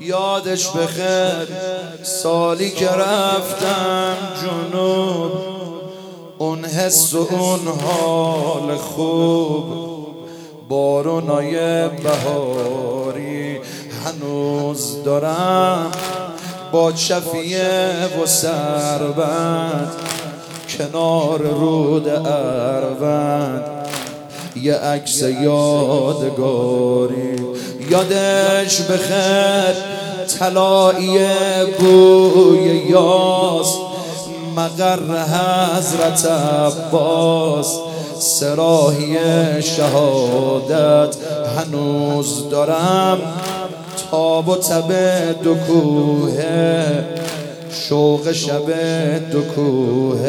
یادش بخیر. سالی که رفتم جنوب اون حس و اون حال خوب. بارونای بهاری هنوز دارم با چفیه و سربند کنار رود اروند یه عکس یادگاری. یادش بخیر طلایی بوی یاس مقر حضرت عباس سراحی شهادت هنوز دارم. تاب و تب دو کوه شوق شب دو کوه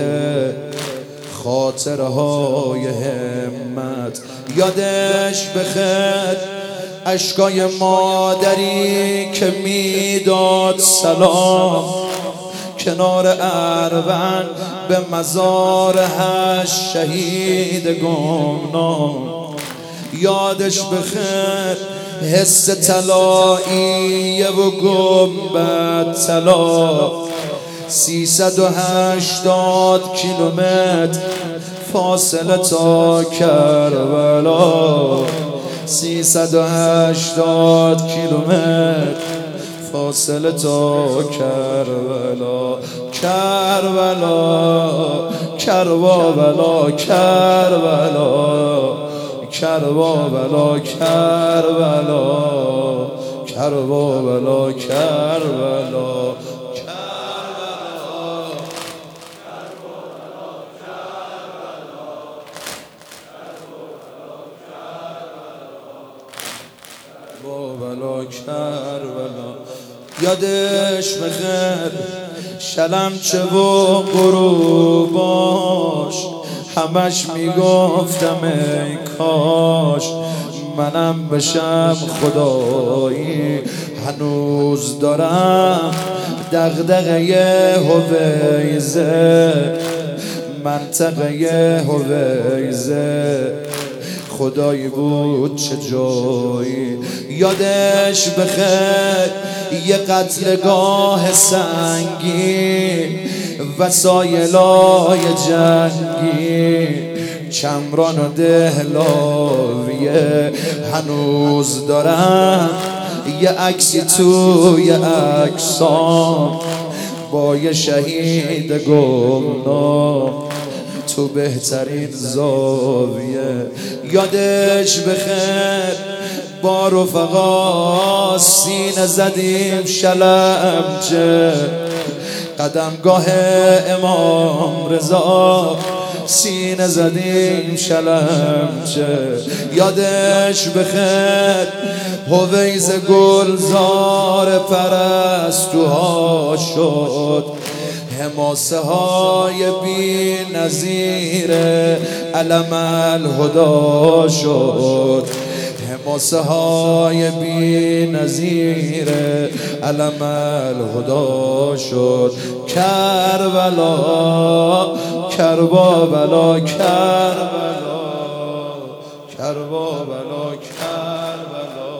خاطرهای همت. یادش بخیر. اشکای مادری که می‌داد سلام. کنار اروند به مزار هش شهید گمنام. یادش بخیر حس طلایی و گمبت طلا. سیصد و هشتاد کیلومتر فاصله تا کربلا. سیصد و هشتاد کیلومتر. فاصله تا کربلا کربلا کربلا کربلا کربلا کربلا کربلا کربلا. بلا کربلا یادش بخیر شلم چه و غروباش همش می‌گفتم ای کاش منم بشم خدایی. هنوز دارم دغدغه هویزه منطقه هویزه. خدایی بود چه جایی. یادش بخیر یه قتلگاه سنگی وسایلای جنگی چمران و دهلاویه هنوز دارم یه عکسی توی عکسام با یه شهید گمنام. تو بهترین زاویه. یادش بخیر. با رفقا سینه زدیم شلمچه. قدمگاه امام رضا سینه زدیم شلمچه. یادش بخیر. هویز گلزار پرستوها شد. حماسه های بی نظیر علم الهدا شد. حماسه های بی نظیر علم الهدا شد. کربلا کربا بلا کربلا کربا بلا کربلا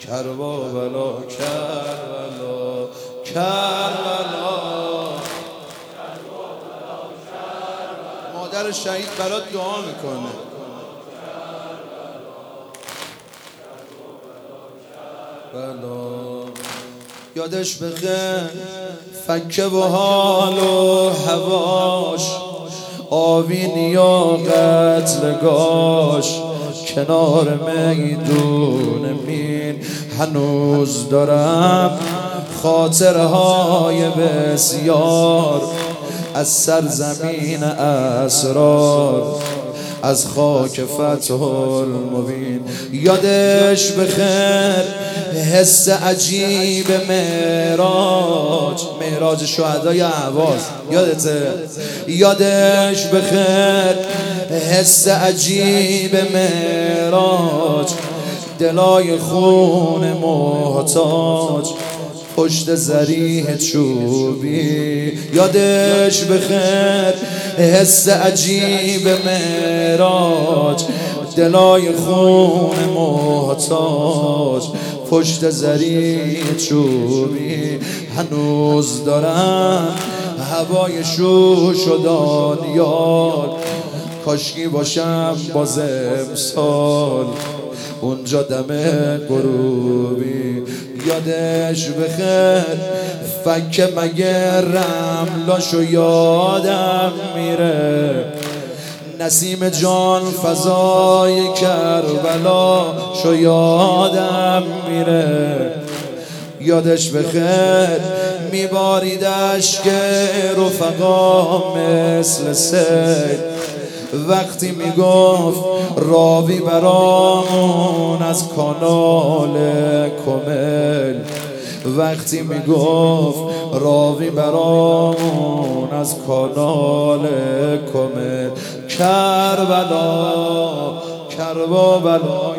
کربا بلا کربلا کربلا. مادر شهید برات دعا می‌کنه. بلا یادش بخیر فکه و حال و هواش آوین یا قتلگاش کنار میدون مین. هنوز دارم خاطرهای بسیار از سرزمین اسرار از خاک فتح المبین. یادش بخیر حس عجیب معراج معراج شهدای اهواز یادته یادش بخیر حس عجیب معراج. دلای خون محتاج. پشت زریح چوبی. یادش بخیر حس عجیب معراج. دلای خون محتاج. پشت زری چوبی. هنوز دارن هوای شوش و دانیال. کاشکی باشم باز امسال. اونجا دم گروبی یادش بخیر. فکه مگه رملاشو یادم میره؟ نسیم جان فضای کربلا شو یادم میره. یادش بخیر. میباریدش که رفقا مثل سید. وقتی می‌گفت راوی برامون از کانال کمل وقتی می‌گفت راوی برامون از کانال کمل کربلا کربلا بلا